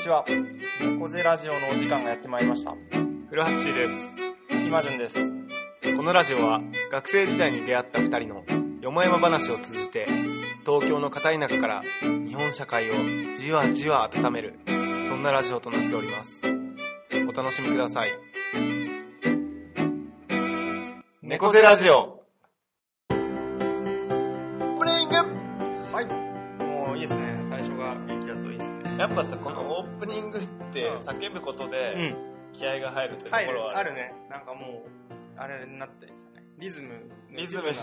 ちは。猫背ラジオのお時間がやってまいりました。古橋です。今順です。このラジオは学生時代に出会った二人のよもやま話を通じて東京の片田舎から日本社会をじわじわ温めるそんなラジオとなっております。お楽しみください。猫背ラジオオープニングはい。もういいですね。最初が元気だといいですね。やっぱさ、このニングって叫ぶことでん。気合が入るってとこはい、ろはあるね。なんかもう、あれになってるんですね。リズム。リズムに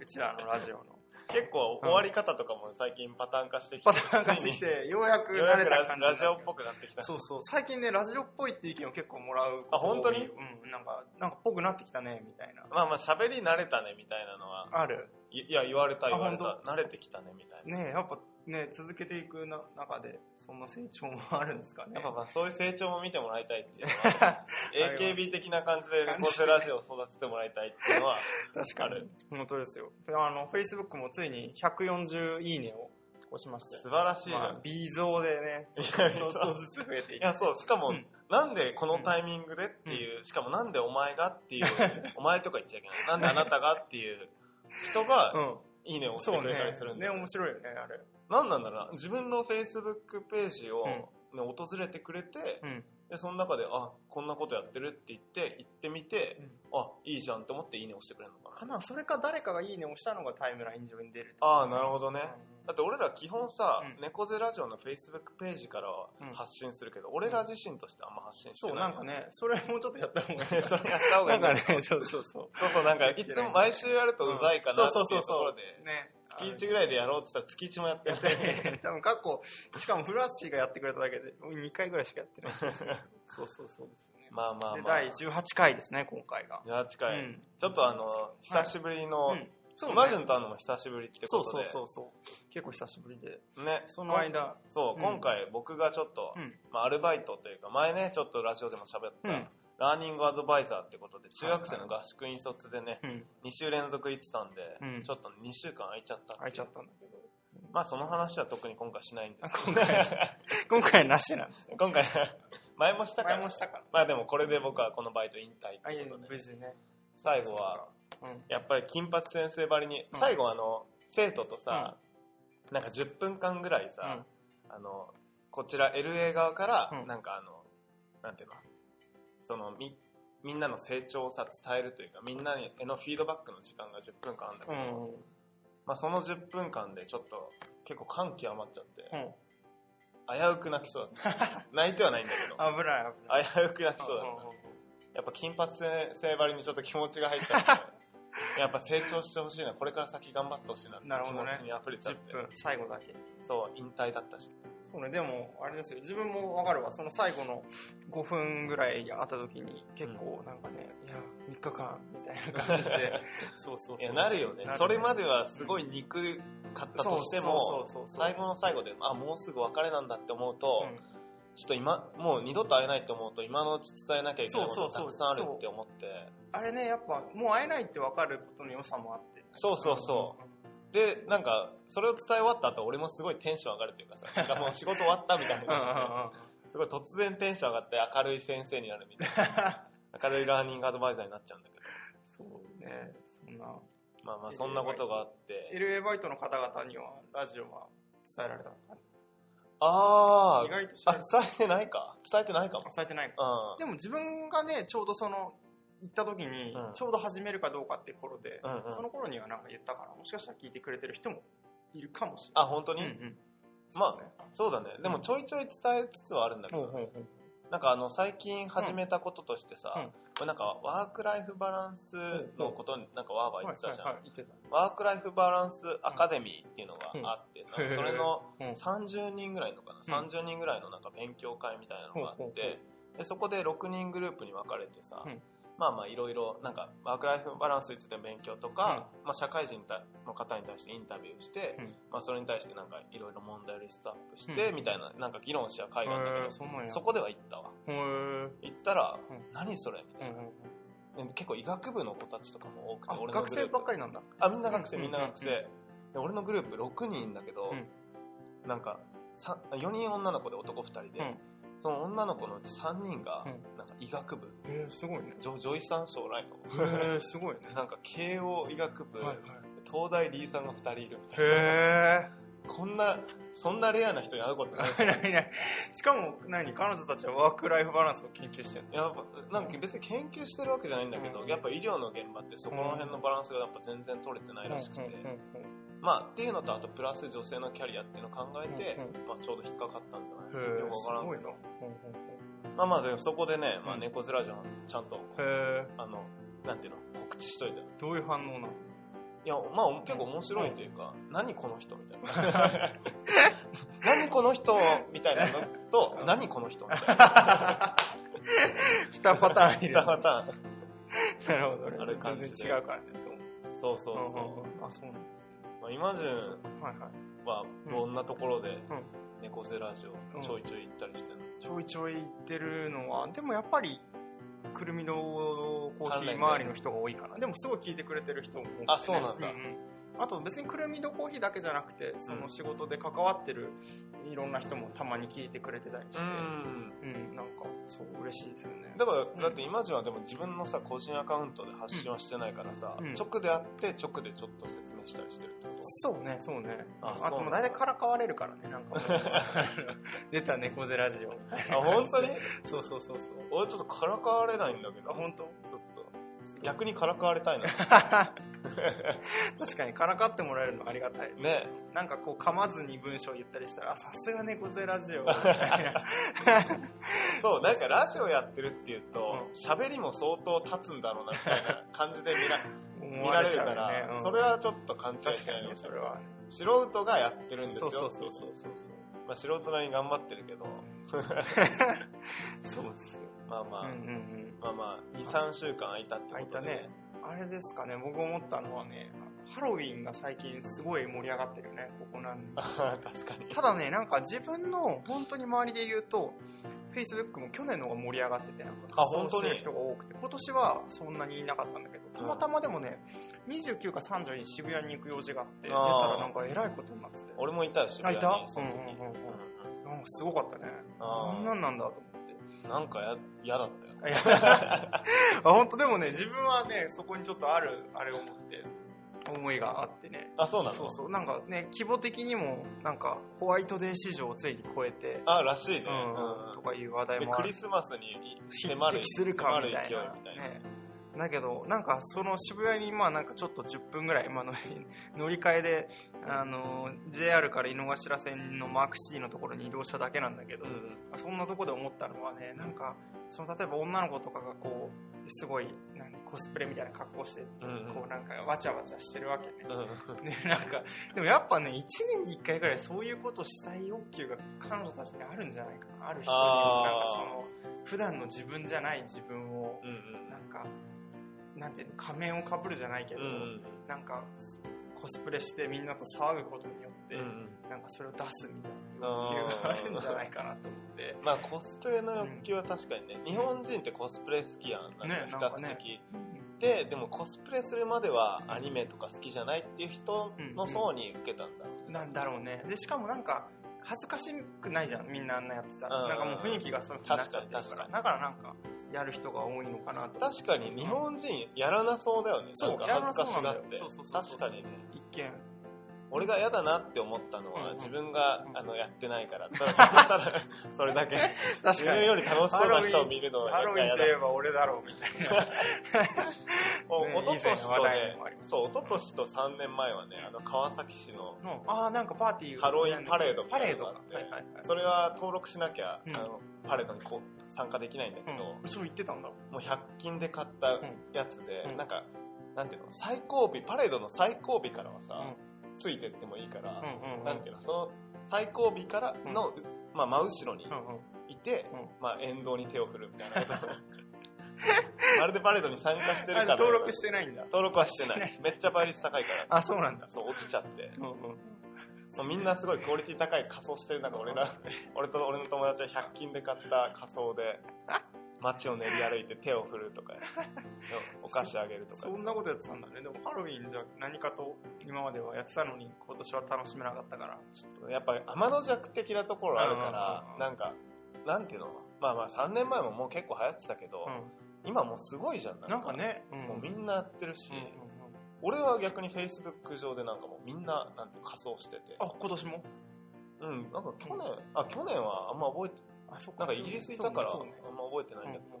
うちらのラジオの。結構終わり方とかも最近パターン化してきて、パターン化してきて、ようやく慣れた感じラジオっぽくなってきた。そうそう。最近ね、ラジオっぽいって意見を結構もらう。あ本当に？うん。なんか、なんかぽくなってきたね、みたいな。まあまあ喋り慣れたねみたいなのは、ある。いいや言われた言われあた。慣れてきたねみたいな。ねやっぱね、続けていくな中で、そんな成長もあるんですかねやっ。ぱまあそういう成長も見てもらいたいっていうのは、AKB 的な感じで猫背ラジオを育ててもらいたいっていうのは、確かにある。本当ですよ。あの、Facebook もついに140いいねを押しまして。素晴らしいじゃん。まあ、微増でね、ちょっとずつ増えていく。いや、そう、しかも、うんなんでこのタイミングでっていう、しかもなんでお前がっていう、お前とか言っちゃいけない。なんであなたがっていう人が、うん。いいねを押してくれたりするん。だね、よ。面白いよね、あれ。なんなんだろうな、自分の Facebook ページを、ね訪れてくれて、うん。で、その中で、あ、こんなことやってるって言って、行ってみて、あ、いいじゃんって思っていいね押してくれるのかな。かな、それか誰かがいいねを押したのがタイムライン上に出る。ああ、なるほどね。うんだって俺ら基本さ、うん猫背ラジオの Facebook ページからはうん発信するけど、俺ら自身としてあんま発信してそう、ない。なんかね、それもちょっとやった方がいい。それやった方がいないんんだかね、そうそうそう。そうそう、なんか、いつも毎週やるとうざいかなっていうところで、ね。月1ぐらいでやろうって言ったら月1もやってややってね。多分過去、しかもフラッシーがやってくれただけで、2回ぐらいしかやってない。そうそうそうですね。まあまあで、まあ。第18回ですね、今回が。18回、うんちょっとあの、久しぶりの、うんそうイマジね。ンと会うのも久しぶりってことで、そうそうそう。結構久しぶりで。ね、その間、そう、うん今回僕がちょっと、うん。まあ、アルバイトというか、前ね、ちょっとラジオでも喋った、うんラーニングアドバイザーってことで、中学生の合宿引率でね、うん。2週連続行ってたんで、うんちょっと2週間空いちゃったっていちゃったんだけど。まあその話は特に今回しないんですけど、今回今回はなしなんですよ。今回、前もしたから。前もしたから。まあでもこれで僕はこのバイト引退あ、いえということで、無事ね。最後は、うん。やっぱり金髪先生ばりに、うん最後あの、生徒とさ、なんか10分間ぐらいさ、うんあの、こちら LA 側から、うんなんかあの、なんていうの、そのみ、みんなの成長をさ、伝えるというか、みんなへのフィードバックの時間が10分間あるんだけうど、ん。まあその10分間でちょっと結構感極まっちゃって、うん。危うく泣きそうだった。泣いてはないんだけど、危ない危ない。危うく泣きそうだった。やっぱ金髪先生ばりにちょっと気持ちが入っちゃって、やっぱ成長してほしいな、これから先頑張ってほしいなって気持ちに溢れちゃっ10て、分、最後だけ。そう、引退だったし。そうね、でも、あれですよ、自分もわかるわ、その最後の5分ぐらい会った時に、結構なんかね、いや、3日間、みたいな感じで、そうそうそう。いや、なるよね。それまではすごい憎かったとしても、そうそうそうそう。最後の最後で、あ、もうすぐ別れなんだって思うと、うん。ちょっと今、もう二度と会えないって思うと、今のうち伝えなきゃいけないことそうそうそう。たくさんあるって思って、あれね、やっぱ、もう会えないってわかることの良さもあって。そうそうそう。で、なんか、それを伝え終わった後、俺もすごいテンション上がるっていうかさ、なんかもう仕事終わったみたいな。すごい突然テンション上がって明るい先生になるみたいな。明るいラーニングアドバイザーになっちゃうんだけど。そうね、そんな。まあまあ、そんなことがあって。LA バイトの方々には、ラジオは伝えられたのかあ意外とあ、伝えてないか。伝えてないかも。伝えてないか。うん。でも自分がね、ちょうどその、行った時にうん、ちょうど始めるかどうかっていう頃で、うんうんその頃にはなんか言ったから、もしかしたら聞いてくれてる人もいるかもしれない。あ、本当に、うんうん。まあ、そうだね。でもちょいちょい伝えつつはあるんだけど。なんかあの、最近始めたこととしてさ、うんなんかワークライフバランスのことになんかワーバー言ってたじゃん。はいはいはい、言ってワークライフバランスアカデミーっていうのがあって、んなんかそれのた。うん。30人ぐらいのかな、うん30人ぐらいのなんか勉強会みたいなのがあって、でそこで6人グループに分かれてさ、うんまあまあいろいろなんかワークライフバランスについての勉強とか、まあ社会人の方に対してインタビューして、うん。まあそれに対してなんかいろいろ問題をリストアップして、うん。みたいななんか議論し合う会があるんだけど、そこでは行ったわ。行ったら、うん。何それみたいうんうんうん。な。で結構医学部の子たちとかも多くて、あ、俺学生ばっかりなんだ。あ、みんな学生、うんみんな学生。で俺のグループ6人だけど、うん。なんか、さ4人女の子で男2人で、うんその女の子のうち3人がうんなんか医学部えー、すごいね。女女医さん将来のえー、すごいね。なんか慶応医学部、はいはい。東大リーさんが2人いるみたいなへこんなそんなレアな人に会うことないいない。しかも、何？彼女たちはワークライフバランスを研究してるやっぱなんか別に研究してるわけじゃないんだけど、うん。やっぱ医療の現場ってそこの辺のバランスがやっぱ全然取れてないらしくて、まあっていうのとあとプラス女性のキャリアっていうのを考えて、うんまあ、ちょうど引っかかったんじゃない？よくわからんすごいな。まあまあそこでね、まあ、うん。猫面ラジオちゃんとへあのなんていうの？告知しといて。ー、どういう反応なの？いやまあ結構面白いというか、何この人みたいな。何この人みたいなのとうん。何この人みたいな。二パターンいる。二パターン。なるほどね。ある感じで。全然違うからね。そうそうそう、うんうんうん。あ、そうなんですまあ、イマジンはどんなところでうん。猫背ラジオちょいちょい行ったりしてるの、ちょいちょい行ってるのは、でもやっぱり、くるみのコーヒー周りの人が多いかな。でもすごい聞いてくれてる人も多くてね。あそうなんだ。んあと別にくるみのコーヒーだけじゃなくて、その仕事で関わってるいろんな人もたまに聞いてくれてたりして、うん。うん、なんか、そう、嬉しいですよね。だから、だってイマジンはでも自分のさ個人アカウントで発信はしてないからさ、うん。直で会って直でちょっと説明したりしてるってこと？そうね、そうね。ああともう大体からかわれるからね、なんか 出た猫背ラジオ。あ本当に？そうそうそうそう。俺ちょっとからかわれないんだけど。あ、本当？そうそう逆にからかわれたいな 確かにからかってもらえるのありがたい。ねなんかこう噛まずに文章言ったりしたら、あさすが猫背ラジオみたいな。そうなんかラジオやってるっていうと喋、りも相当立つんだろうなみたいな感じで見ら見られるから。うんそれはちょっと勘違い確かにしないようにそれは。素人がやってるんですよそうそうそうそうそう。まあ、素人なりに頑張ってるけどそうですよ。まあまあ、うんうんうん。まあまあ23週間空いたってことで、空いたね。あれですかね、僕思ったのはね、ハロウィンが最近すごい盛り上がってるね、ここ何年。か。あ確かに。ただね、なんか自分の本当に周りで言うと、Facebook も去年の方が盛り上がってて、なんかあ本当に？仮装してる人が多くて、今年はそんなにいなかったんだけど、たまたまでもね、29か30に渋谷に行く用事があって、出たらなんかえらいことになってて、俺もいたよ渋谷に。あいた？その時、うんうんうん。うんうんなんかすごかったね。あんなんなんだと思って。なんかや嫌だったよ。本当でもね、自分はね、そこにちょっとある、あれを持って、思いがあってね。あそうなの？そうそう。なんかね、規模的にも、なんか、ホワイトデー市場をついに超えて、あらしいね、うん、とかいう話で題もある。クリスマスに匹迫る敵するかみたいな。迫る勢いみたいな、ねだけどなんかその渋谷にまあなんかちょっと10分ぐらい、まあ、乗り乗り換えであの JR から井の頭線のマークシティのところに移動しただけなんだけど、うんそんなとこで思ったのはねなんかその例えば女の子とかがこうすごいなんかコスプレみたいな格好して、うんうん。こうなんかわちゃわちゃしてるわけね。うんねなんかでもやっぱね1年に1回ぐらいそういうことしたい欲求が彼女たちにあるんじゃないかな。ある人になんかその普段の自分じゃない自分をうんうん。なんかなんていうの仮面をかぶるじゃないけど、うん。なんかコスプレしてみんなと騒ぐことによって、うん。うんなんかそれを出すみたいな欲求があるんじゃないかなと思って。まあコスプレの欲求は確かにね、日本人ってコスプレ好きやん。なんかね比なんかね。較的、ででもコスプレするまではアニメとか好きじゃないっていう人の層に受けたんだ。ろうねなんだろうね。で、しかもなんか、恥ずかしくないじゃん、みんなあんなやってたら。うん。なんかもう雰囲気がそういう風になっちゃってるから。だからなんか、やる人が多いのかなと。確かに日本人やらなそうだよね。そうなんか恥ずかしがって。よそうそうそうそう確かにね。一見。俺が嫌だなって思ったのは、うん自分が、うんあのやってないから。ただ、ただそれだけ。確自分より楽しそうな人を見るのハロウィン。といえば俺だろう、みたいな。おねおととしと以前の話題ねもありま、すそう、おととしと3年前はね、あの、川崎市の、のああ、なんかパーティー。ハロウィンパレードみたパレードはいはい。それは登録しなきゃ、うんあの、パレードにこう参加できないんだけど、うん。そう言ってたんだ。もう100均で買ったやつで、うんなんか、なんていうの、最後尾、パレードの最後尾からはさ、うんついてってもいいから、うんうんうん。なんていうの、その最後尾からの、まあ、真後ろに。いて、うんまあ、沿道に手を振るみたいなことを まるでパレードに参加してるあかのような登録してないんだ。登録はしてない。めっちゃ倍率高いから。あ、そうなんだ。そう、落ちちゃって。うんうん。そうみんなすごいクオリティ高い仮装してる中、俺ら、俺と俺の友達は100均で買った仮装で、街を練り歩いて手を振るとかお菓子あげるとか。そんなことやってたんだね。でもハロウィンじゃ何かと今まではやってたのに今年は楽しめなかったから。ちょっとやっぱ天の弱的なところあるからうん。なんかなんていうの？まあまあ3年前ももう結構流行ってたけど、今もうすごいじゃんうん、なんかね、うん。もうみんなやってるし、うんうんうん俺は逆に Facebook 上でなんかもうみんななんて仮装してて。あ今年も？うんなんか去年あ去年はあんま覚えてあそっなんかイギリスいたからあんま覚えてないんだけど、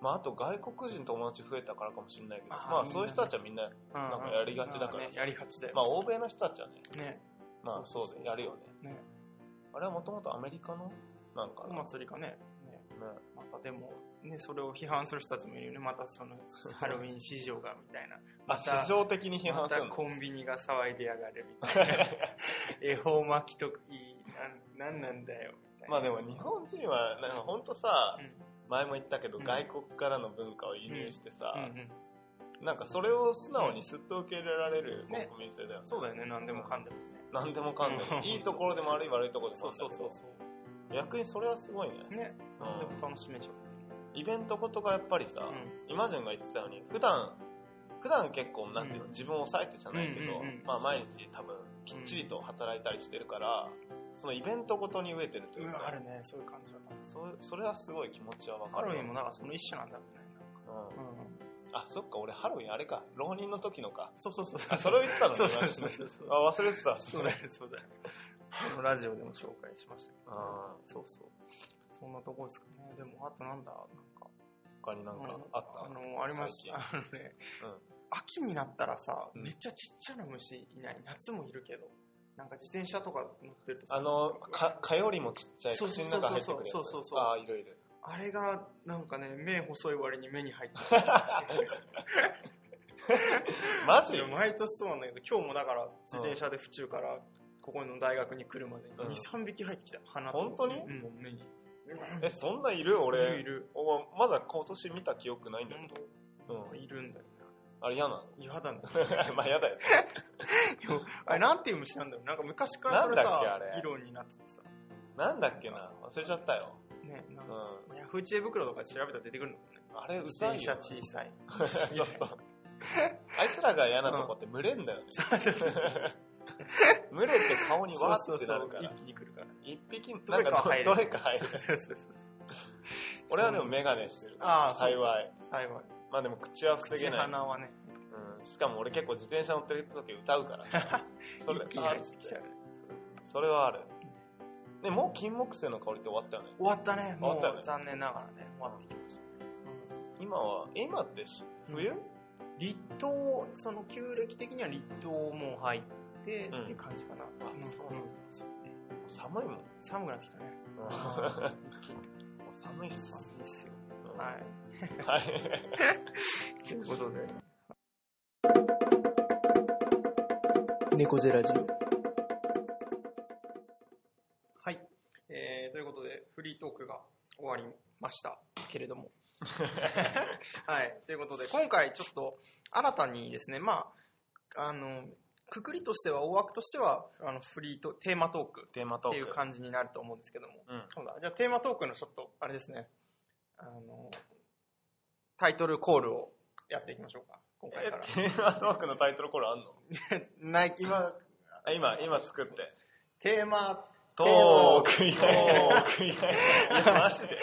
まあ、あと外国人友達増えたからかもしれないけど。まあそういう人たちはみんなななんかやりがちだから。ね、やりがちだよ、まあ欧米の人たちはね。ね。まあそうでやるよね。ね。あれはもともとアメリカのなんかお祭りかねねまたでもねそれを批判する人たちもいるよね。またそのハロウィン市場がみたいな。あ市場的に批ま判するの？たコンビニが騒いでやがるみたいな。恵方巻きといいなんなんなんだよみたいな。まあでも日本人はなんか本当さうん。前も言ったけどうん。外国からの文化を輸入してさ、うん。うんなんかそれを素直にすっと受け入れられるね。国民性だよね。そうだよね。何でもかんでもね。何でもかんでも。うん。いいところでも悪い悪いところでもそうあるんだけど。そうそうそう逆にそれはすごいね。ね。うん。何でも楽しめちゃう。イベントごとがやっぱりさ、うん。イマジンが言ってたように普段普段結構なんていうの、うん。自分を抑えてじゃないけど、まあ毎日多分きっちりと働いたりしてるから、そのイベントごとに飢えてるというか、うんあるねそういう感じはそそれはすごい気持ちはわかる。ハロウィンもなんかその一種なんだろうねうん。なん。かあそっか俺ハロウィンあれか。浪人の時のか。そうそうそう。あそれを言ってたのねそうそうそう。そうそうあ忘れてた。そうだよそうだよ。このラジオでも紹介しましたけどあそうそう。そんなとこですかね。でもあとなんだ？なんか。他になんかうん。あった、あのありましたあのね、うん。秋になったらさ、うん。めっちゃちっちゃな虫いない？夏もいるけど。なんか自転車とか乗ってるとさ。あのか蚊よりもちっちゃいそうそう口の中入ってくるやつ。そうそうそうそう。ああいるいるあれがなんかね目細い割に目に入って マジ？る毎年そうなんだけど今日もだから自転車で府中からここの大学に来るまでにうん。23匹入ってきた。鼻と本当に？うん目に。えそんないる？俺。いるおまだ今年見た記憶ないんだけ本ど、当いるんだよあれ嫌なの？嫌だね。まあ嫌だよね。あれなんていう虫なんだろう。なんか昔からそれさ議論になっててさ。なんだっけな？忘れちゃったよ、ねなん。うんか、ヤフー知恵袋とかで調べたら出てくるのもね。あれう自ざいよ転車小さい。そうそう。あいつらが嫌なとこって群れんだよね、そうそうそうそう。群れて顔にわーってなるから。一気に来るから。一匹どれかは入るどれか入るそうそうそうそう。俺はでもメガネしてる。ああそう。幸い。幸い。まあでも口は防口げない、鼻はね。うん、しかも俺結構自転車乗ってる時歌うから。さ それ一気にあーっつって入ってきちゃう。それはあるでもう金木犀の香りって終わったよね。終わったね。も終わったよね。う残念ながらね終わってきました。今はえ今ってし冬、立冬その旧暦的には立冬もう入ってってうん。いう感じかな、あそううんそうね。寒いもん、寒くなってきたね。もう寒いっす寒いっすよ。うん。はい。はい。ということで。猫背ラジオ。わりましたけれども。はい。ということで今回ちょっと新たにですねまああのくくりとしては大枠としてはあのフリートテーマトークっていう感じになると思うんですけども、うん。そうだ。じゃあテーマトークのちょっとあれですね。あのタイトルコールをやっていきましょうか。今回えから。テーマトークのタイトルコールあんの？ない今あ今今作って。テーマトーク。みたいなトークいやいなマジで。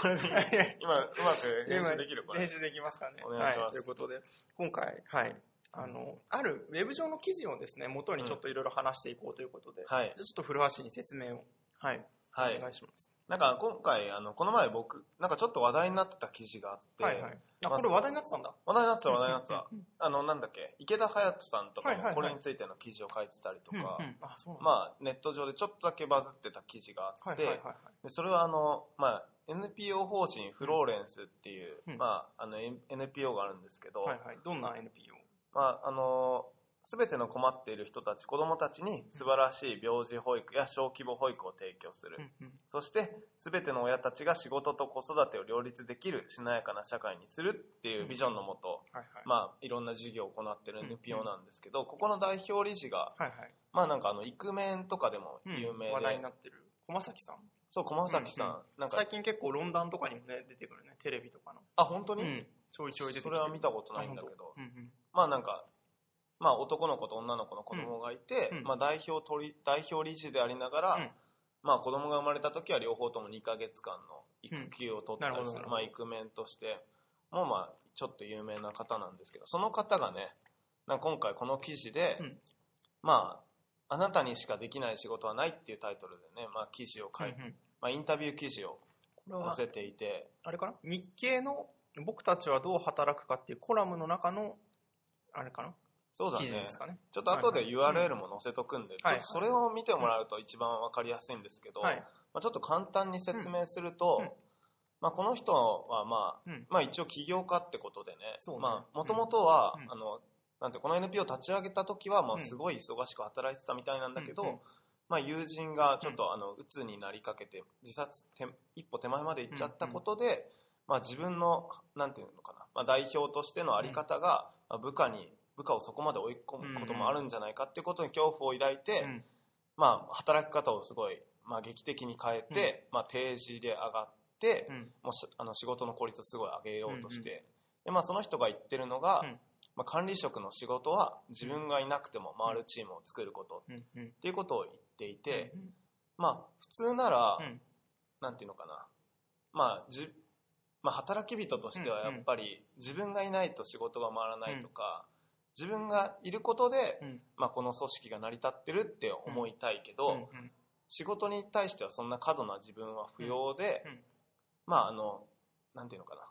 これで。今うまく編集で。きるこれ練習で。きますかね。お願いしますはい、ということで、今回、はい、あの、あるウェブ上の記事をで。すね、元にちょっといろいろ話していこうということで、はいちょっと古橋に説明を、はい、はいお願いします。なんか今回あのこの前僕なんかちょっと話題になってた記事があって、はいはい。あ、まあこれ話題になってたんだ。話題になってた話題になってたうんあのなんだっけ池田隼人さんとかこれについての記事を書いてたりとか。まあネット上でちょっとだけバズってた記事があって。でそれはあの、まあ、NPO 法人フローレンスっていう、うんまあ、あの NPO があるんですけど、はいはい。どんな NPO? まあ、あの全ての困っている人たち子どもたちに素晴らしい病児保育や小規模保育を提供する、そして全ての親たちが仕事と子育てを両立できるしなやかな社会にするっていうビジョンのもと。まあ、いろんな事業を行っているうん NPO なんですけど、ここの代表理事が。まあなんかあの、イクメンとかでもうん。有名で、話題になってる、駒崎さん。そう、駒崎さん、うんうんなんか最、近結構論壇とかにもね、出てくるね、テレビとかの。あ、本当に、うん。ちょいちょい出てきてそれは見たことないんだけど、うんうん。まあなんか、まあ男の子と女の子の子供がいて、うん。うん。まあ代表取り、代表理事でありながら、うん。まあ子供が生まれた時は両方とも2ヶ月間の育休を取ったりする、まあイクメンとしてもまあちょっと有名な方なんですけど、その方がね、な今回この記事で、うん。まあ、あなたにしかできない仕事はないっていうタイトルでね、まあ記事を書いて、まあインタビュー記事を載せていて、あれかな？日経の僕たちはどう働くかっていうコラムの中の、あれかな？そうだね。ですかね。ちょっと後で URL も載せとくんで、それを見てもらうと一番わかりやすいんですけど、はい。まあ、ちょっと簡単に説明すると、うん。うん。まあ、この人は、まあうん。まあ、一応起業家ってことでねまあ、もともとは、うん。あのなんてこの NPO を立ち上げた時は、すごい忙しく働いてたみたいなんだけど、まあ、友人がちょっとあの鬱になりかけて自殺て一歩手前まで行っちゃったことで、まあ、自分のなんていうのかな、まあ、代表としてのあり方が、まあ部下に部下をそこまで追い込むこともあるんじゃないかっていうことに恐怖を抱いて、うん。まあ、働き方をすごい、まあ、劇的に変えて、まあ、定時で上がって、うん。もうしあの仕事の効率をすごい上げようとして、でまあ、その人が言ってるのが、うん。まあ、管理職の仕事は自分がいなくても回るチームを作ることうん。うん。っていうことを言っていて、うん。まあ、普通なら、うん。なんていうのかな、まあじまあ、働き人としてはやっぱり自分がいないと仕事が回らないとか、自分がいることで、うん。まあ、この組織が成り立ってるって思いたいけど、うんうん。仕事に対してはそんな過度な自分は不要で、まああのなんていうのかな、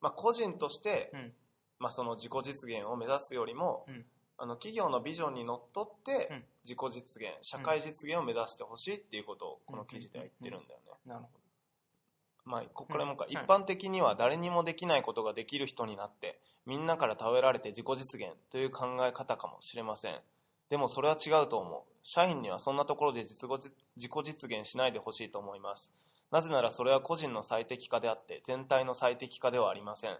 まあ、個人として、うん。まあ、その自己実現を目指すよりも、うん。あの企業のビジョンにのっとって、うん。自己実現社会実現を目指してほしいっていうことをこの記事では言ってるんだよね、なるほまあ、ここからもう一回、うん一般的には誰にもできないことができる人になってみんなから頼られて自己実現という考え方かもしれません。でもそれは違うと思う。社員にはそんなところで自己実現しないでほしいと思います。なぜならそれは個人の最適化であって全体の最適化ではありません。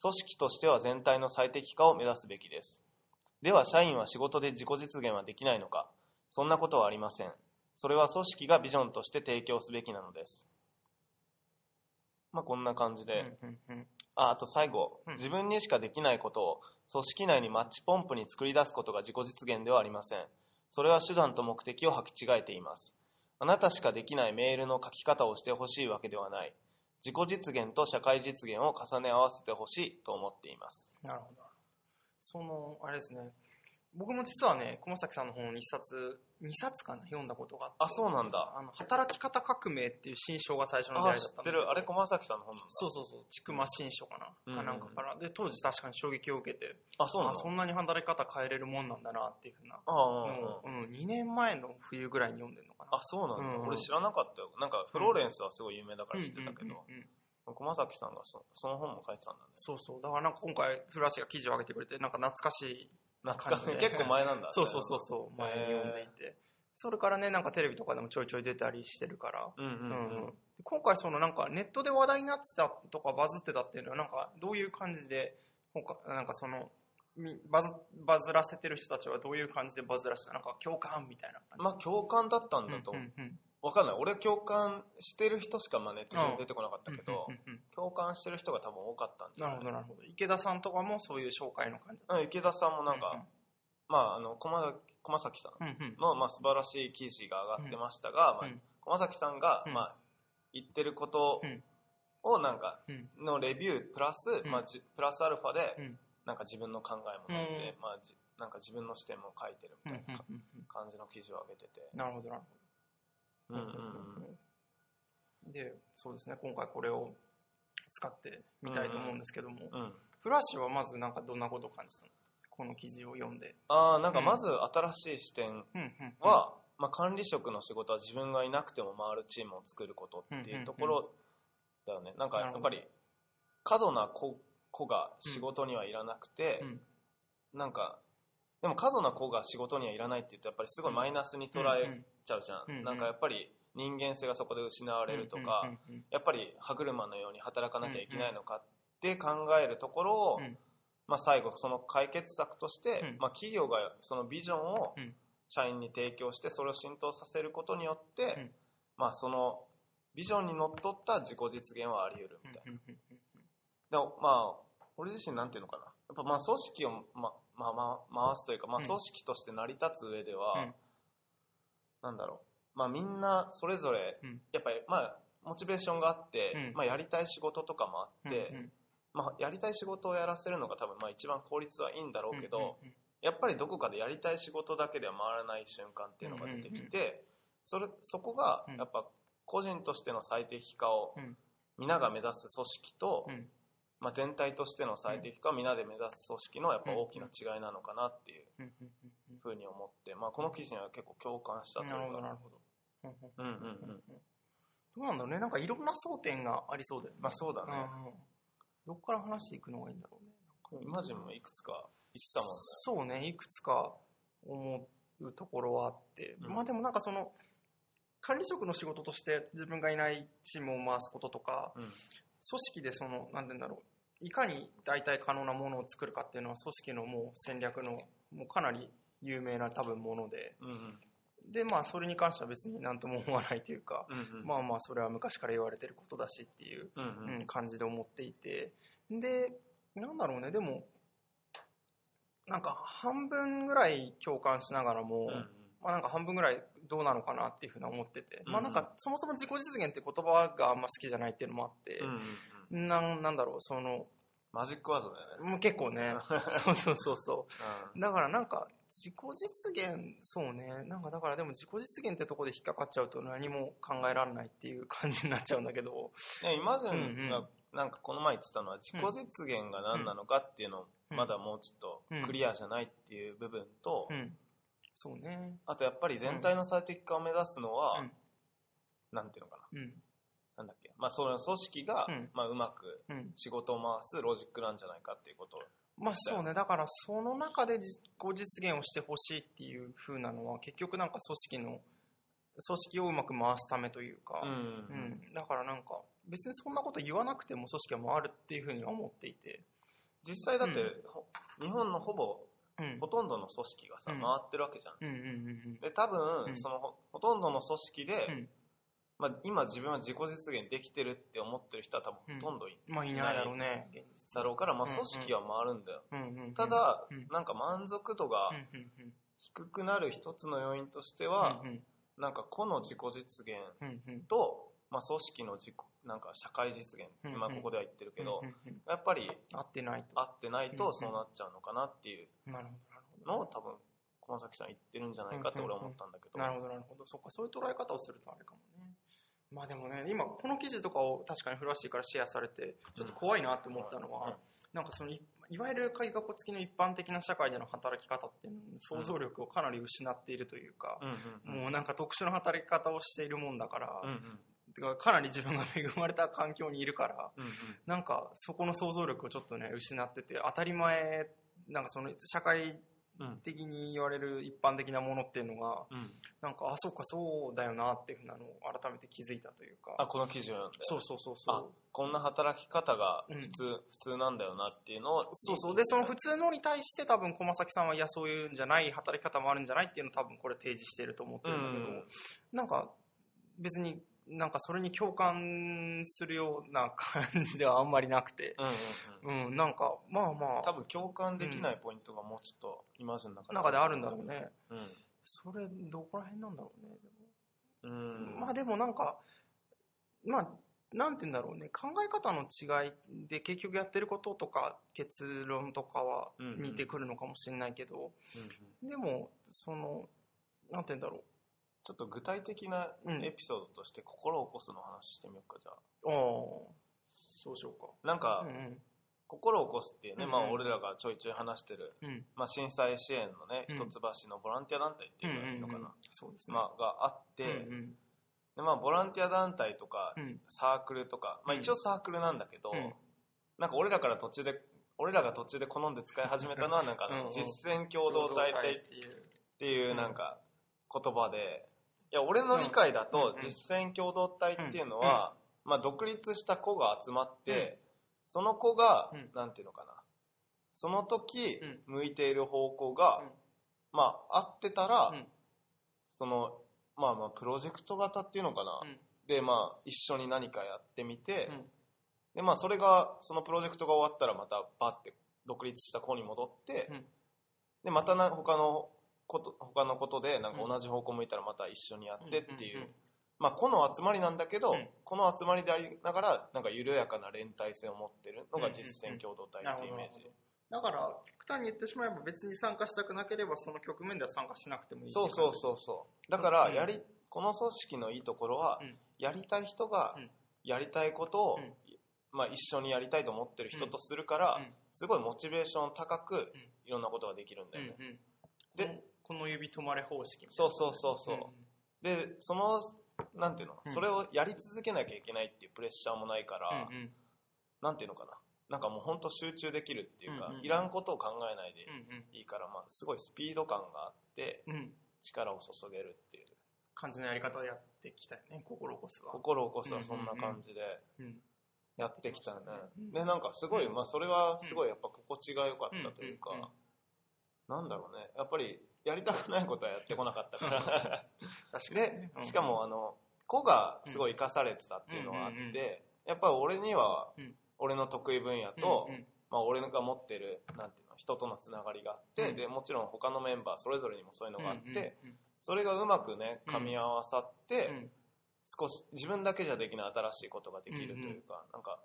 組織としては全体の最適化を目指すべきです。では社員は仕事で自己実現はできないのか。そんなことはありません。それは組織がビジョンとして提供すべきなのです。まあこんな感じ。で、ああと最後、うん。自分にしかできないことを組織内にマッチポンプに作り出すことが自己実現ではありません。それは手段と目的を履き違えています。あなたしかできないメールの書き方をしてほしいわけではない。自己実現と社会実現を重ね合わせてほしいと思っています。なるほど。その、あれですね。僕も実はね、駒崎さんの本を2冊、2冊かな読んだことがあって。あそうなんだ。あの、働き方革命っていう新書が最初のああ出会いだっんだけど知ったてる。あれ駒崎さんの本なんだ。そうそうそう、ちくま新書かな、うんかなんかから。で、当時確かに衝撃を受けて、あそうなんだあそんなに働き方変えれるもんなんだなっていうふうな。ああうん、2年前の冬ぐらいに読んでるのかな。あそうなんだ、うん俺知らなかったよ。なんかフローレンスはすごい有名だから知ってたけど、うんうんうんうん。駒崎さんがそその本も書いてたんだね。そうそう。だからなんか今回、古橋が記事を上げてくれて、なんか懐かしい。懐かしい感じで。結構前なんだそうそうそうそう、前に読んでいて。それからね、なんかテレビとかでもちょいちょい出たりしてるから。今回そのなんかネットで話題になってたとかバズってたっていうのはなんかどういう感じで他なんかそのみバズバズらせてる人たちはどういう感じでバズらした？なんか共感みたいな感じ。まあ共感だったんだと、うんうんうんわかんない。俺共感してる人しかまあネットに出てこなかったけど、うんうんうん共感してる人が多分多かったんじゃなるほどなるほど。池田さんとかもそういう紹介の感じうん池田さんもなんか、まああの駒駒崎さんうんうんの、まあ、素晴らしい記事が上がってましたが、まあうん駒崎さんが、うん。まあ、言ってることうん。をなんかうん。のレビュープラス、うん。まあ、じプラスアルファで、うん。なんか自分の考えも載って、うん。まあ、じなんか自分の視点も書いてるうんみたいなうんうんうん。感じの記事を上げてて、なるほどなるほどうんうんうん。でそうですね今回これを使ってみたいと思うんですけども、うん、フラッシュはまずなんかどんなことを感じたの？この記事を読んで。ああなんかまず新しい視点うんうんは、まあ、管理職の仕事は自分がいなくても回るチームを作ることっていうところだよね、なんかやっぱり過度な子子が仕事にはいらなくて、うん。なんかでも過度な子が仕事にはいらないって言うとやっぱりすごいマイナスに捉えちゃうじゃん、うん。うん。なんかやっぱり人間性がそこで失われるとか、うん。うん。やっぱり歯車のように働かなきゃいけないのかって考えるところを、うん。まあ、最後その解決策として、うん。まあ、企業がそのビジョンをうん。社員に提供してそれを浸透させることによって、うん。まあ、そのビジョンにのっとった自己実現はあり得るみたいな。でもまあ、俺自身なんていうのかな。やっぱまあ組織をま、まあまあ、回すというか、まあうん。組織として成り立つ上では、うん。なんだろう。まあみんなそれぞれ、うん。やっぱりまあ、モチベーションがあって、うん。まあやりたい仕事とかもあって、うんうんまあやりたい仕事をやらせるのが多分まあ一番効率はいいんだろうけど、うんうんやっぱりどこかでやりたい仕事だけでは回らない瞬間っていうのが出てきて、それそこがうん。やっぱ個人としての最適化をうん。皆が目指す組織と、うんまあ、全体としての最適化を皆で目指す組織のやっぱ大きな違いなのかなっていうふうに思って、まあ、この記事には結構共感したというなるほど、なかるほど。うん。うんうんうん。うんどうなんだろうね。なんかいろんな争点がありそうだよね。まあそうだね。どっから話していくのがいいんだろうね。イマジンもいくつか言ってたもんねそうね、いくつか思うところはあって。うん。まあでもなんかその、管理職の仕事として自分がいないチームを回すこととか、うん。組織でその、なんて言うんだろう。いかに代替可能なものを作るかっていうのは組織のもう戦略のもうかなり有名な多分もので、うんうん。でまあそれに関しては別に何とも思わないというか、うんうん。まあまあそれは昔から言われてることだしっていう、うんうん。うん感じで思っていて。でなんだろうね。でもなんか半分ぐらい共感しながらも、うんうん。まあなんか半分ぐらいどうなのかなっていうふうに思ってて、うんまあなんかそもそも自己実現って言葉があんま好きじゃないっていうのもあってうん、うんうん。なんなんだろうそのマジックワードだよね。もう結構ね。そうそうそうそう。うだからなんか自己実現そうね。なんかだからでも自己実現ってとこで引っかかっちゃうと何も考えられないっていう感じになっちゃうんだけど。んねイマがなんかこの前言ってたのは自己実現が何なのかっていうのうん。まだもうちょっとクリアじゃないっていう部分とうんそうね。あとやっぱり全体の最適化を目指すのは、うん。なんていうのかな、うん。なんだっけ、まあ、その組織が、うん。まあ、うまくうん。仕事を回すロジックなんじゃないかっていうこと。をまあそうね。だからその中で自己実現をしてほしいっていう風なのは結局なんか組織の組織をうまく回すためというか、うん。うん。だからなんか別にそんなこと言わなくても組織は回るっていう風には思っていて、実際だって、うん。ほ日本のほぼうん、ほとんどの組織がさ、うん。回ってるわけじゃん。うんうんうんで多分、うん。そのほほとんどの組織で、うん。まあ、今自分は自己実現できてるって思ってる人は多分ほとんどいうん。まあいないだろうね。現実だろうから、まあ、組織は回るんだよ、うんうんうん。ただ、うんなんか満足度が低くなる一つの要因としては、うんうん。なんか個の自己実現と、まあ、組織の自己なんか社会実現、うんうん。まあ、ここでは言ってるけど、うんうんうん。やっぱり合ってないと。合ってないとそうなっちゃうのかなっていうのを多分駒崎さん言ってるんじゃないかって俺は思ったんだけど、なるほどなるほど。そっかそういう捉え方をするとあれかもね。まあでもね今この記事とかを確かにフラッシーからシェアされてちょっと怖いなって思ったのは、うん。なんかそのいいわゆる鍵括弧付きの一般的な社会での働き方っていうのに想像力をかなり失っているというか、もうなんか特殊な働き方をしているもんだから、うんうん。てかかなり自分が恵まれた環境にいるからうんうん。なんかそこの想像力をちょっとね失ってて当たり前なんかその社会うん的に言われる一般的なものっていうのがうん。なんかあそうかそうだよなっていうふうなのを改めて気づいたというか。あこの記事を読んでそうそうそうそう。こんな働き方がうん。普通、普通なんだよなっていうのをそうそう。でその普通のに対して多分駒崎さんはいやそういうんじゃない働き方もあるんじゃないっていうのを多分これ提示してると思ってるんだけど、うん。なんか別になんかそれに共感するような感じではあんまりなくて、うんうんうん。うん、なんかまあまあ。多分共感できないポイントがもうちょっとイマジンの中中であるんだろうね。うん。それどこら辺なんだろうねうん。まあでもなんか、まあ、なんて言うんだろうね、考え方の違いで結局やってることとか結論とかは似てくるのかもしれないけど、うんうん。でも、その、なんて言うんだろちょっと具体的なうんエピソードとして心を起こすの話してみようかじゃあう。ああ、そうしようか。なんか、うん心を起こすっていうね、まあ俺らがちょいちょい話してる、うん。うん。まあ、震災支援のね、うん一橋のボランティア団体っていうのがいいのかな、そうですね。まあ、があって、うんでまあ、ボランティア団体とかうん。うん。サークルとか、まあ、うん一応サークルなんだけど、うんなんか俺らから途中で俺らが途中で好んで使い始めたのはなんかあのうんうん実践共同体ってっていう。っていうなんか言葉で、いや、俺の理解だと実践共同体っていうのは、まあ独立した子が集まって、その子がうん、なんていうのかな、その時う向いている方向がうん、まあ合ってたらうん、その、まあまあプロジェクト型っていうのかな。うん、で、まあ、一緒に何かやってみて、うん。で、まあ、それが、そのプロジェクトが終わったらまたバッて独立した子に戻って、うん。で、またな他のこと、他のことで、なんか同じ方向向いたらまた一緒にやってっていう、まあ、個の集まりなんだけど、うん。この集まりでありながら、なんか緩やかな連帯性を持ってるのが実践共同体っていうイメージ。だから極端に言ってしまえば別に参加したくなければその局面では参加しなくてもいいそうそうそうそう。だから、うん。やり、この組織のいいところは、うん。やりたい人がうん、やりたいことを、うん。まあ、一緒にやりたいと思ってる人とするから、うん。すごいモチベーション高く、いろんなことができるんだよね。でこの指止まれ方式みたいな。そうそうそうそう。で、その、なんていうの、うん。それをやり続けなきゃいけないっていうプレッシャーもないから、うんうん。なんていうのかな。なんかもう本当集中できるっていうか、うんうん。いらんことを考えないでうんいいから、まあ、すごいスピード感があって、うん。うん力を注げるっていう。感じのやり方でやってきたよね心こそは。心を起こすはそんな感じでうん。やってきたね。うんで、なんかすごい、うん。まあそれはすごいやっぱ心地が良かったというかうんうんうん、なんだろうね。やっぱりやりたくないことはやってこなかったから。確かにでね、うんしかもあの、子がすごい生かされてたっていうのがあって、やっぱり俺にはうん、俺の得意分野とまあ俺が持ってる、なんていうの、人とのつながりがあって、うん。で、もちろん他のメンバーそれぞれにもそういうのがあっうんて、うんそれがうまくね、うん噛み合わさっうて、ん。少し自分だけじゃできない新しいことができるというか、なんか、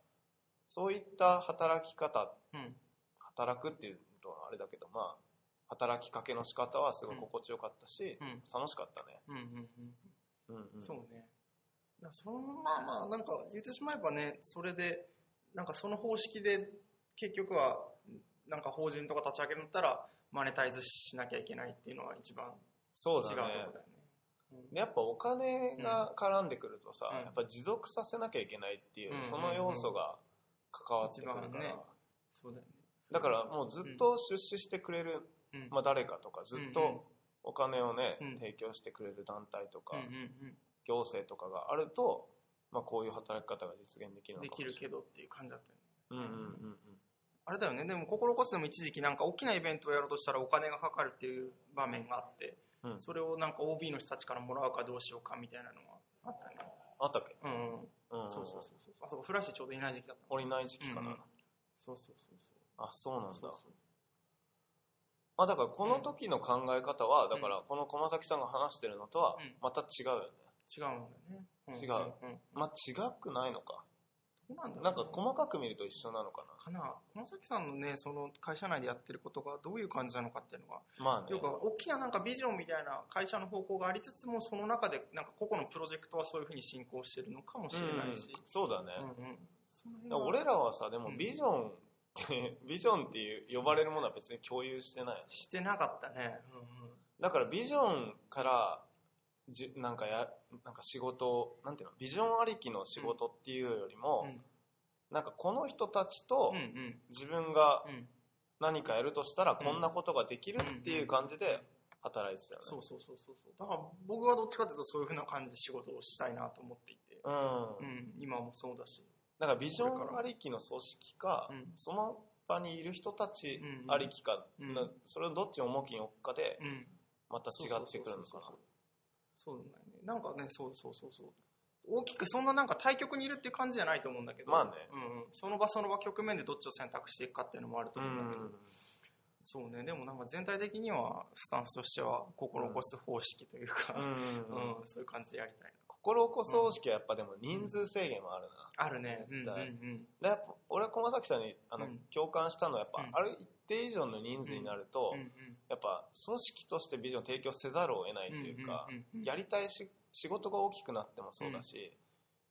そういった働き方、うん。働くっていうとはあれだけど、まあ、働きかけの仕方はすごい心地よかったし、うん。楽しかったね。うんうんうんうん。うん。そうね。そのまあまあ、なんか言ってしまえばね、それで、なんかその方式で結局は、なんか法人とか立ち上げるんだったら、マネタイズしなきゃいけないっていうのは一番違うところだよね。でやっぱお金が絡んでくるとさ、うん。やっぱ持続させなきゃいけないっていう、うん。その要素が関わってくるから、ね。そうだよね。だからもうずっと出資してくれる、うんまあ、誰かとかずっうんうんとお金をね、うん提供してくれる団体とか、うんうん行政とかがあると、まあ、こういう働き方が実現できるうん。できるけどっていう感じだったよね。うんうんうんあれだよね、でも心こそでも一時期なんか大きなイベントをやろうとしたらお金がかかるっていう場面があって、うんそれをなんか OB の人たちからもらうかどうしようかみたいなのがあったね。あったっけ、うんうん。うん、そうそうそうそう。あそこフラッシュちょうどいない時期だった。俺いない時期かな、うんうんそうそうそうそう。あそうなんだそうそうあだからこの時の考え方は、だからこの駒崎さんが話してるのとはうん。また違うよね、違うんだよね。ん。違う。まあ違くないのか。どうなんだろうね。なんか細かく見ると一緒なのかかな。駒崎さんのね、その会社内でやってることがどういう感じなのかっていうのが、なまあね。よく大きななんかビジョンみたいな会社の方向がありつつも、その中でなんか個々のプロジェクトはそういうふうに進行してるのかもしれないし。うん。そうだね、うんうん。俺らはさでもうんビジョンビジョンっていう呼ばれるものは別に共有してないしてなかったね。うんだからビジョンからじなんかやなんか仕事をなんていうのビジョンありきの仕事っていうよりも、うんなんかこの人たちとうんうん自分がうん何かやるとしたらこんなことができるっていう感じで働いてたよね。そうそうそうそうそう。だから僕はどっちかというとそういうふうな感じで仕事をしたいなと思っていて。うん。うん、今もそうだし。だからビジョンありきの組織か、うんその場にいる人たちうんありきか、うんなそれをどっちを重きに置くかでうん。また違ってくるのかな。そうだね。なんかね、そうそうそうそう。大きくそんななんか対局にいるっていう感じじゃないと思うんだけど、まあねうんうん、その場その場局面でどっちを選択していくかっていうのもあるとう思うんだけど、ん。そうね、でもなんか全体的にはスタンスとしては心起こす方式というか、うんうんうんうんそういう感じでやりたいな。心起こす方式はやっぱでも人数制限はあるな。あるね。うんうんやっぱ俺は駒崎さんにあの、うん。共感したのはやっぱ、うん。ある一定以上の人数になると、やっぱ組織としてビジョンを提供せざるを得ないというか、やりたいし仕事が大きくなってもそうだし、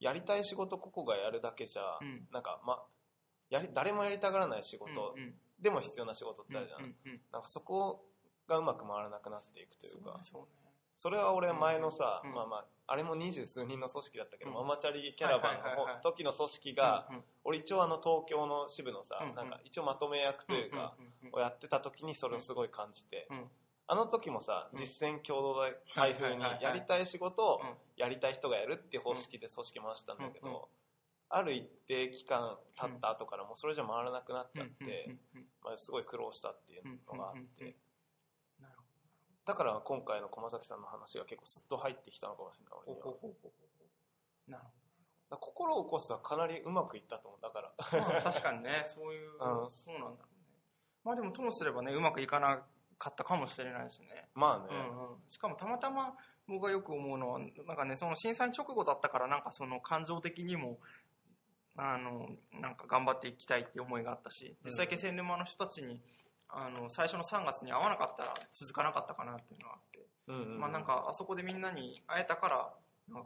やりたい仕事ここがやるだけじゃ、うん。なんかまやり誰もやりたがらない仕事でも必要な仕事ってあるじゃん。なんかそこがうまく回らなくなっていくというか。そうねそれは俺前のさ、うん。まあまああれも二十数人の組織だったけど、うん。ママチャリキャラバンの時の組織が、俺一応あの東京の支部のさ、なんか一応まとめ役というか、をやってた時にそれをすごい感じて、うん。あの時もさ、うん。実践共同体風にやりたい仕事をうん。やりたい人がやるっていう方式で組織回したんだけど、ある一定期間経った後からもうそれじゃ回らなくなっちゃって、まあ、すごい苦労したっていうのがあって、だから今回の駒崎さんの話が結構すっと入ってきたのかもしれない俺にはなるだから心を起こすはかなりうまくいったと思う。だから。ほど。まあ確かにね、そういう、うんそうなんだろうね。まあでもともすればね、うまくいかなかったかもしれないしね。まあね。うんうん、しかもたまたま僕がよく思うのはなんかねその震災直後だったからなんかその感情的にもあのなんか頑張っていきたいっていう思いがあったし実際気仙沼の人たちにあの最初の3月に会わなかったら続かなかったかなっていうのがあって、うんうんまあなんかあそこでみんなに会えたから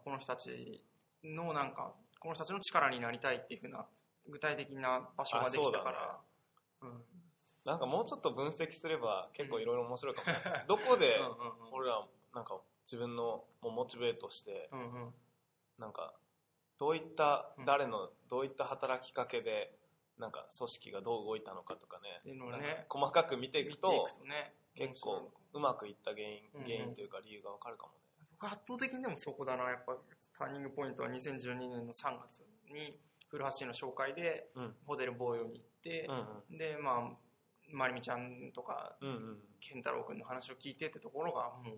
この人たちのなんかこの人たちの力になりたいっていうふうな具体的な場所ができたから。うん。なんかもうちょっと分析すれば結構いろいろ面白いかもね。どこでうんうんうん。俺らなんか自分のモチベートして、うんうん。なんかどういったうん。誰のどういった働きかけでなんか組織がどう動いたのかとかね。ね細かく見ていくとね結構うまくいった原因うんうん原因というか理由がわかるかもね。僕圧倒的にでもそこだな。やっぱターニングポイントは2012年の3月に古橋の紹介でうん。ホテルボーヨに行ってう、んでまあまりみちゃんとかうんうん。うん健太郎君の話を聞いてってところがもう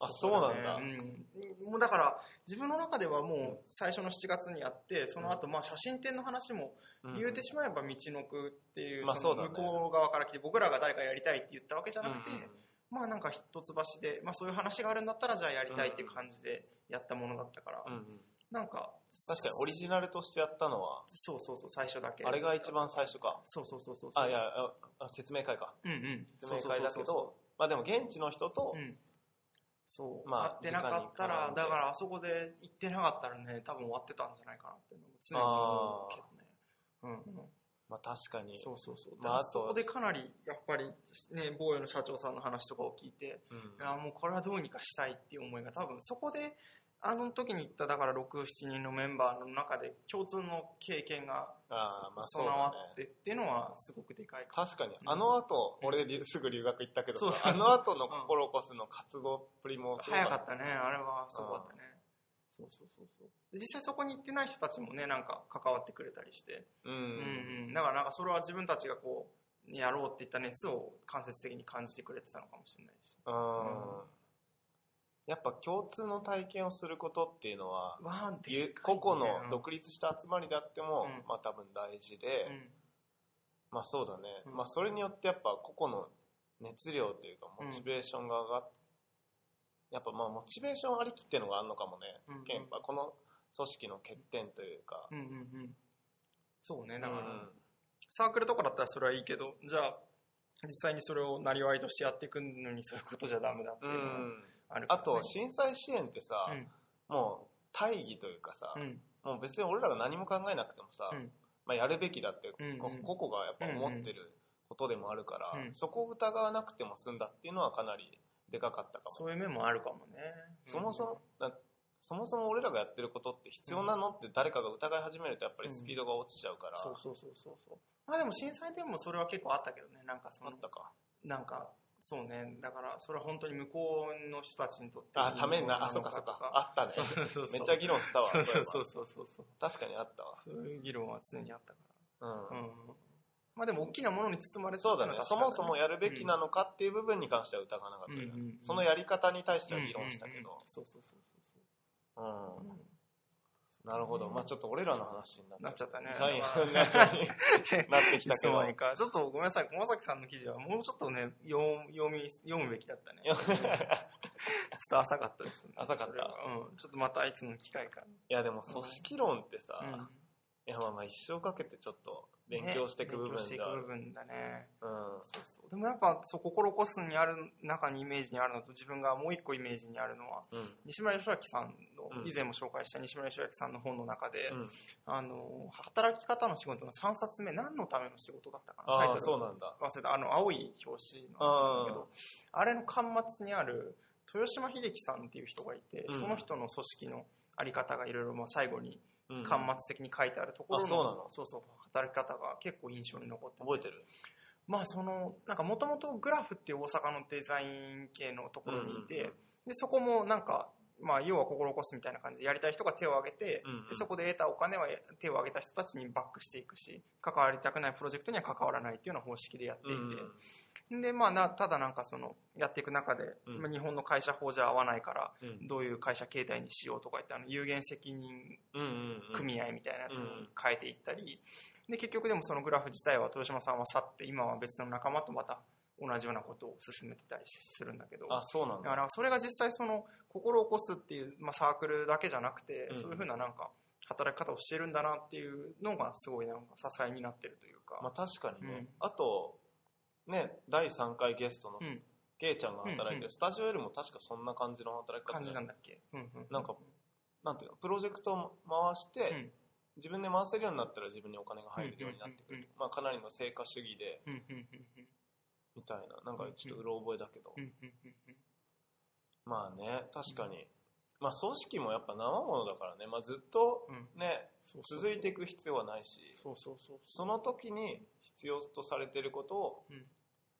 あそうなんだ。うん、もうだから自分の中ではもう最初の7月にあってその後まあ写真展の話もうん。言うてしまえば道のくっていう向こう側から来て僕らが誰かやりたいって言ったわけじゃなくて、まあなんか一橋で、まあ、そういう話があるんだったらじゃあやりたいっていう感じでやったものだったから、なんか確かにオリジナルとしてやったのはそうそうそう最初だけ。あれが一番最初か。そうそうそうそうあいや説明会か。うんうん。説明会だけどまあでも現地の人とそう、まあ会ってなかったらだからあそこで行ってなかったらね多分終わってたんじゃないかなっていうのも常に思うけどね。うんうん。まあ確かに。そうそうそう、まああとあそこでかなりやっぱりね防衛の社長さんの話とかを聞いてうん。いやもうこれはどうにかしたいっていう思いが多分そこであの時に行っただから67人のメンバーの中で共通の経験が備わ。ってっていうのはすごくでかいか確かに、あの後、俺りすぐ留学行ったけどさそう。あの後の心を起こすの活動っぷりもすご早かったね。あれはすごかったね。そうそうそうそう。で実際そこに行ってない人たちもねなんか関わってくれたりして、う。うんんうん、だからなんかそれは自分たちがこうやろうって言った熱を間接的に感じてくれてたのかもしれないし。うん。やっぱ共通の体験をすることっていうのは、わあゆ個々の独立した集まりであっても、うん。まあ多分大事で、うん。まあそうだね、うん。まあそれによってやっぱ個々の熱量というかモチベーションが上がっ、やっぱまあモチベーションありきっていうのがあるのかもね、うんうん。やっぱこの組織の欠点というか、うんうんうん。そうねだから、うん。サークルとかだったらそれはいいけどじゃあ実際にそれをなりわいとしてやっていくのにそういうことじゃダメだっていうのはあるね。あと震災支援ってさ、もう大義というかさ、うん。うんもう別に俺らが何も考えなくてもさ、うん。まあ、やるべきだって、個々がやっぱ思ってることでもあるから、うんそこを疑わなくても済んだっていうのはかなりでかかったかも。そういう面もあるかもね。そもそも、だそもそも俺らがやってることって必要なのって誰かが疑い始めるとやっぱりスピードが落ちちゃうから、そうそうそうそうそう。まあでも震災でもそれは結構あったけどね。なんかそのあったか。なんかそうねだからそれは本当に向こうの人たちにとってあ、ためにな、あ、そっものなのかそっか。あったね。そうそうめっちゃ議論したわ。そうそうそそううそうそう確かにあったわ。そういう議論は常にあったかうん。らうんまあでも大きなものに包まれてそうだね。そもそもやるべきなののかっていう部分に関しては疑わなかったよねうんうんうんそのやり方に対しては議論したけど。そうそうそうそううん。なるほど。まあちょっと俺らの話になっなっちゃったね。ジャイアンに なってきたけど。かちょっとごめんなさい。駒崎さんの記事はもうちょっとね読読み読むべきだったね。ちょっと浅かったですね。浅かった。うん。ちょっとまたいつの機会か。いやでも組織論ってさ、うん。いやまあまあ一生かけてちょっと勉強していく部分ね勉強していである。く部分だねうん。そうそうでもやっぱそう心起こすにある中にイメージにあるのと自分がもう一個イメージにあるのはうん。西村義明さんの、うん以前も紹介した西村義明さんの本の中で、うんあの働き方の仕事の3冊目何のための仕事だったかなタイトルそうなんだ。忘れたあの青い表紙なんだけどあれの端末にある豊島秀樹さんっていう人がいて、うんその人の組織のあり方がいろいろまあ最後にうん端末的に書いてあるところの、あそうなの？そうそう働き方が結構印象に残ってて。覚えてる？まあそのなんかもともとグラフっていう大阪のデザイン系のところにいて、でそこもなんかまあ要は心起こすみたいな感じでやりたい人が手を挙げて、でそこで得たお金は手を挙げた人たちにバックしていくし関わりたくないプロジェクトには関わらないっていうような方式でやっていて、で、まあな、ただなんかその、やっていく中で、うん。まあ日本の会社法じゃ合わないから、うん。どういう会社形態にしようとか言って、あの、有限責任うんうんうん。組合みたいなやつうんに変えていったり、で、結局でもそのグラフ自体は豊島さんは去って、今は別の仲間とまた同じようなことを進めてたりするんだけど、あそうなんだ。だからそれが実際その心を起こすっていう、まあ、サークルだけじゃなくて、うん。そういうふうななんか働き方をしてるんだなっていうのがすごいなんか支えになってるというか、まあ確かにね、うん。あとね第3回ゲストのうん。ケイちゃんが働いてる、スタジオよりも確かそんな感じの働き方感じでなんだっけ、うんうんなんかなんていうのプロジェクトを回して、うん。自分で回せるようになったら自分にお金が入るようになってくる、まあ、かなりの成果主義でみたいな。なんかちょっとうろ覚えだけど、まあね確かに、まあ組織もやっぱ生ものだからね、まあ、ずっとうん。ねそうそう。続いていく必要はないし。そうそうそう。その時に必要とされていることを、うん。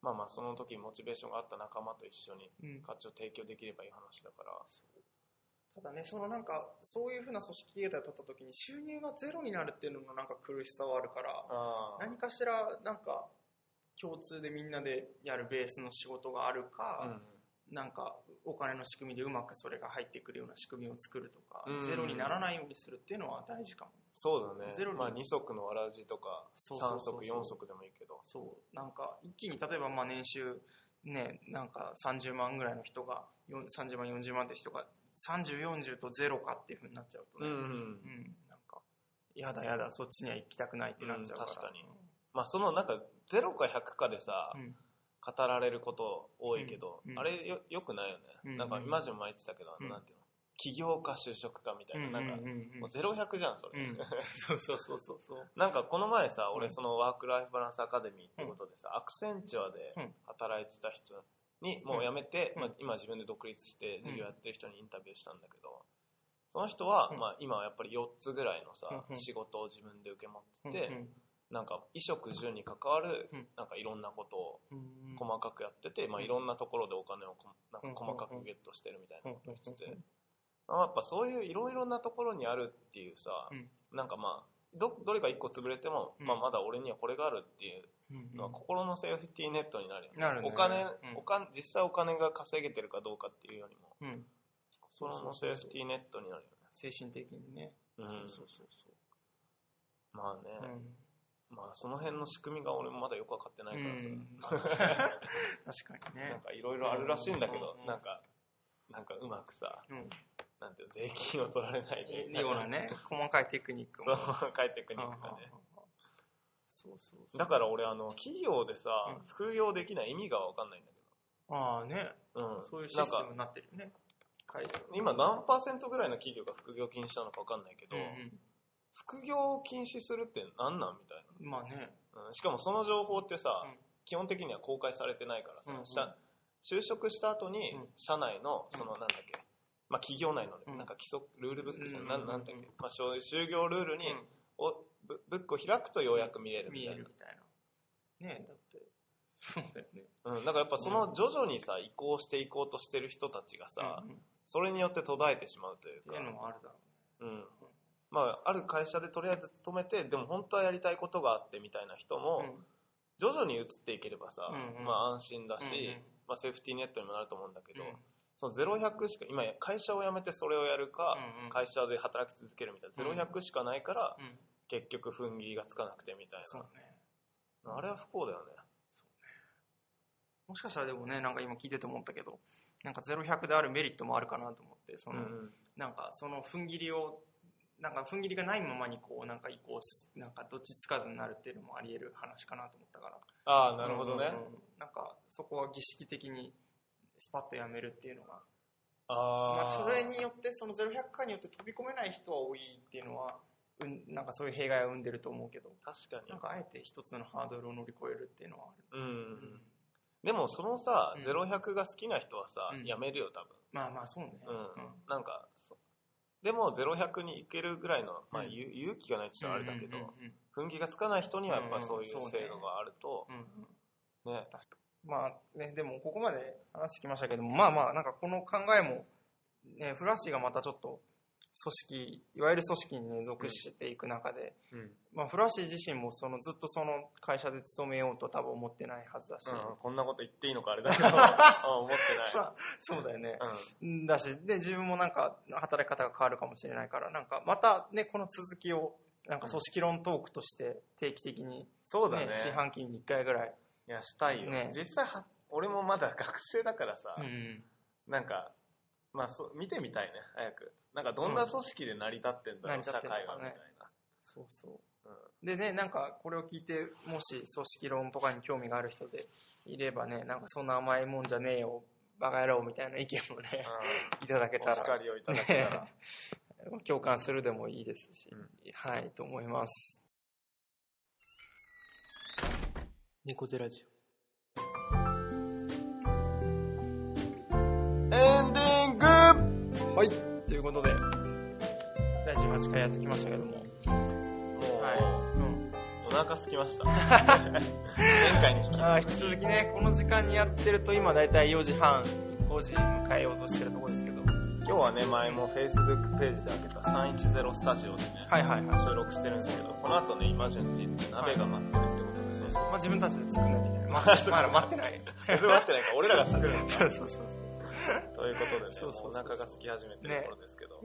まあまあその時にモチベーションがあった仲間と一緒にうん。価値を提供できればいい話だから。ただね、そのなんか、そういうふうな組織形態を取った時に収入がゼロになるっていうののなんか苦しさはあるから、あ何かしらなんか共通でみんなでやるベースの仕事があるか、うん。なんかお金の仕組みでうまくそれが入ってくるような仕組みを作るとか、うん。ゼロにならないようにするっていうのは大事かも。そうだね。ゼロにまあ、2足のわらじとかそうそう3そうそう。足4足でもいいけど。そう、なんか一気に例えばまあ年収ね、なんか30万ぐらいの人が、よん30万、40万って人が30、40とゼロかっていうふうになっちゃうとね、うんうん。うん、なんか、やだやだ、そっちには行きたくないってなっちゃうから。うん確かに。まあそのなんか0か100かでさ、うん。語られること多いけど、うんうん。あれよよくないよね、うんなんか今じも前言ってたけど、うん。なんていうの？起業か就職かみたいな、なんかうんうんうん。もう0100じゃんそれ、うん。そうそうそうそうそう。なんかこの前さうん。俺そのワークライフバランスアカデミーってことでさ、アクセンチュアでうん。働いてた人にもう辞めて、うん。まあ、今自分で独立して授業やってる人にインタビューしたんだけどその人は、うん。まあ、今はやっぱり4つぐらいのさ、仕事を自分で受け持ってて、うんなんか衣食住に関わるうん。なんかいろんなことをうん細かくやってて、まあ、いろんなところでお金をこなんかうん細かくゲットしてるみたいなことを言って。てうん、まあやっぱそういういろいろなところにあるっていうさ、うん。なんかまあどどれか一個潰れても、うん。まあ、まだ俺にはこれがあるっていううんのは心のセーフティーネットになるよね,、なるね。お金、うん。お金実際お金が稼げてるかどうかっていうよりもうん。心のセーフティーネットになるよ精神的にね。ね、うん、そうそうそうまあね。まあその辺の仕組みが俺もまだよく分かってないからさ、うん。確かにね。なん。かいろいろあるらしいんだけどうん、なんか、なんかうまくさ、うん。なんていうの税金を取られないで、ようなね、細かいテクニックも。、書いてくニックがね。そうそうそう。だから俺、あの、企業でさうん、副業できない意味がわかんないんだけああね、ど。うん。そういうシステムになってるよね。今何パーセントぐらいの企業が副業禁止なのかわかんないけど、うん副業を禁止するって何なんみたいうん。まあね。な。うん、しかもその情報ってさ、うん基本的には公開されてないからさ、うんうん社就職した後にうん、社内の、そのなんだっけ、まあ企業内のね、うん。なんか規則、ルールブックじゃん、うんなんなんだっけ、まあ就就業ルールに、うん。おブブックを開くとようやく見れるみたいな。見える。みたいな。ねだって、そうだよね。うん、だからやっぱその徐々にさ、移行していこうとしてる人たちがさ、うんうん。っそれによって途絶えてしまうというか。ていう、のもあるだろうん。まあ、ある会社でとりあえず勤めて、でも本当はやりたいことがあってみたいな人うも、ね。徐々に移っていければさ、うんうん。まあ安心だし、うんうん。まあセーフティーネットにもなると思うんだけど、うんその0100しか、今会社を辞めてそれをやるか、うんうん会社で働き続けるみたいな、うん0100しかないから、うん結局踏ん切りがつかなくてみたいそうな。ね。あれは不幸だよね。もしかしたらでもね、なんか今聞いてて思ったけど、なんか0100であるメリットもあるかなと思って、その、うんなんかその踏ん切りを、なんか踏ん切りがないままにこう、なんか移行し、なんかどっちつかずになるっていうのもあり得る話かなと思ったから。ああ、なるほどね。うんうんうんなんかそこは儀式的にスパッとやめるっていうのが、あまああ。それによって、その0100回によって飛び込めない人は多いっていうのは、うん、なんかそういう弊害を生んでると思うけど、確かになん。かあえて一つのハードルを乗り越えるっていうのはある。うん。うんでもそのさ、うん0100が好きな人はさ、うんやめるよ多まあまあそうね。分。うん。なんか、でも0100に行けるぐらいの、まあ、うんゆ勇気がないって言ったらあれだけど、うんうん踏ん切りがつかない人にはやっぱそういう制度があると、うんうんね。まあね、でもここまで話してきましたけども、まあまあ、なんかこの考えも、ね、フラッシーがまたちょっと織、いわゆる組織にね、属していく中で、うん。まあ、古橋自身もそのずっとその会社で勤めようと多分思ってないはずだし、うん、こんなこと言っていいのかあれだけど、あ思ってまない。あそうだよね。うん。だし、で、自分もなんか働き方が変わるかもしれないから、なんかまたね、この続きを、なんか組織論トークとして定期的に、そうだね。四半期に1回ぐらい。いや、したいよ。ね実際は、俺もまだ学生だからさ、うん。なんか、まあそう、見てみたいね、早く。なんかどんな組織で成り立ってんだろう、成り立社ってんのかね会はみたいな。そうそう。うんでね、なんかこれを聞いて、もし組織論とかに興味がある人でいればね、なんかそんな甘いもんじゃねえよ、バカ野郎みたいな意見もね、いただけうん。たら、お叱りをいただけたら。ね共感するでもいいですし、うんはい、と思います。猫背ラジエンディングオ。はい、ということで、第18回やってきましたけども、もう、はい。うんお腹空きました。前回に引きあー引き続きね、この時間にやってると今だいたい4時半、5時迎えようとしてるところですけど、今日はね、前も Facebook ページで開けた310スタジオでね、はいはいはい。収録してるんですけど、この後ね、今順次鍋が待ってるってことですね。まあ自分たちで作んなきゃいけない。まあ、まだ待ってない。待ってないから、俺らが作る。そうそうそうそう。ということでね、そうそうお腹が空き始めてる頃ですけど。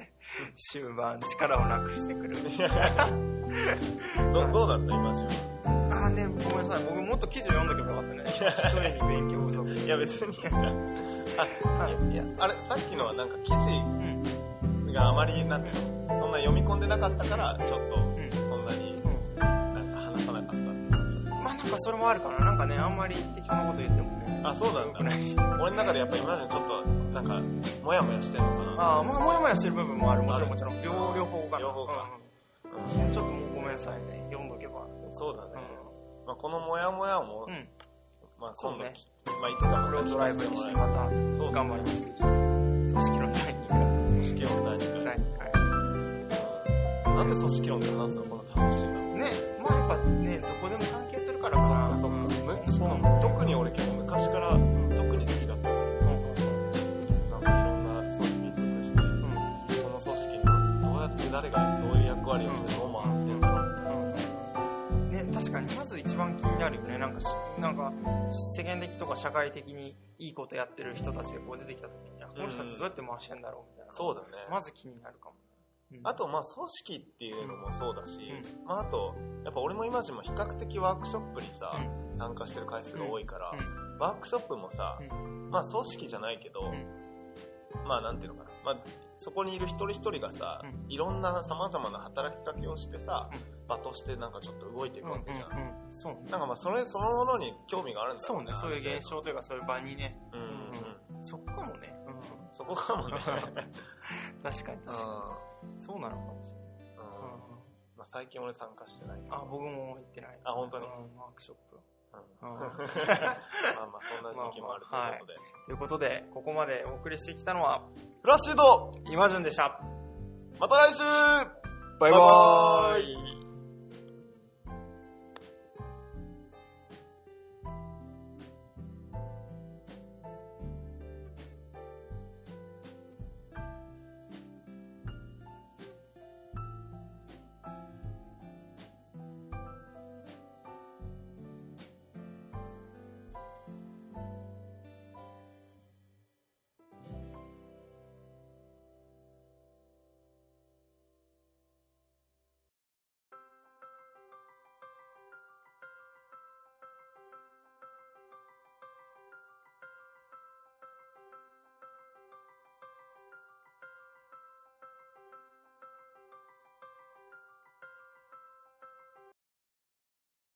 終盤、力をなくしてくる。どどうだった今順あーね、ごめんなさい。僕もっと記事を読んどけばよかったね。一人に勉強不足。いや別に。あ、はいいや、あれ、さっきのはなんか記うん。事があまり、なんていうの、そんな読み込んでなかったから、ちょっと、まあそれもあるかな。なんかね、あんまり適当なこと言ってもね。あ、そうないし。俺の中でやっぱ今までちょっと、なんか、もやもやしてるのかな。ああ、まあ、もやもやしてる部分もある。もちろんもちろん。両両方かな。両方かうんうんちょっともうごめんなさいね。読んどけば。そうだね。まあ、このもやもやも、うん。うん。まあ、今度、ねまあ、いつかれをたドライブにしてまたそう頑張ります。組織の第2回。組織論第2第回。2回。なんで組織論って話すの？この楽しいんだろうね、まあやっぱね、どこでも関係するからかな。そっかそう特に俺結構昔から特に好きだった。なんかいろんな組織に属して、その組織にどうやって誰がどういう役割をしてどう回ってんだろう。ね、確かに、まず一番気になるよね。なんかし、なんか、世間的とか社会的にいいことやってる人たちがこう出てきた時に、あこの人たちどうやって回してんだろうみたいな。そうだね。まず気になるかも。うんあ、と、まあ、組織っていうのもそうだし、うまあ、あと、やっぱ俺も今時も比較的ワークショップにさ、参加してる回数が多いから、うワークショップもさ、うまあ、組織じゃないけど、まあ、なんていうのかな。まあ、そこにいる一人一人がさ、ういろんな様々な働きかけをしてさ、う場としてなんかちょっと動いていくわけじゃん。うんうんうんそうね。なんかまあ、それそのものに興味があるんだろね。。そうねそういう現象というかそういう場にね。うんうん。そこかもね。うんそこかもね。確かに確かうんに。そうなのかもしれない。うんまあ、最近俺参加してないけど。あ、僕も行ってない。あ本当に？うんワークショップ。うんうん まあまあ、そんな時期もあるということで。ということで、ここまでお送りしてきたのは、フラッシュド今順でした。また来週バイバーイ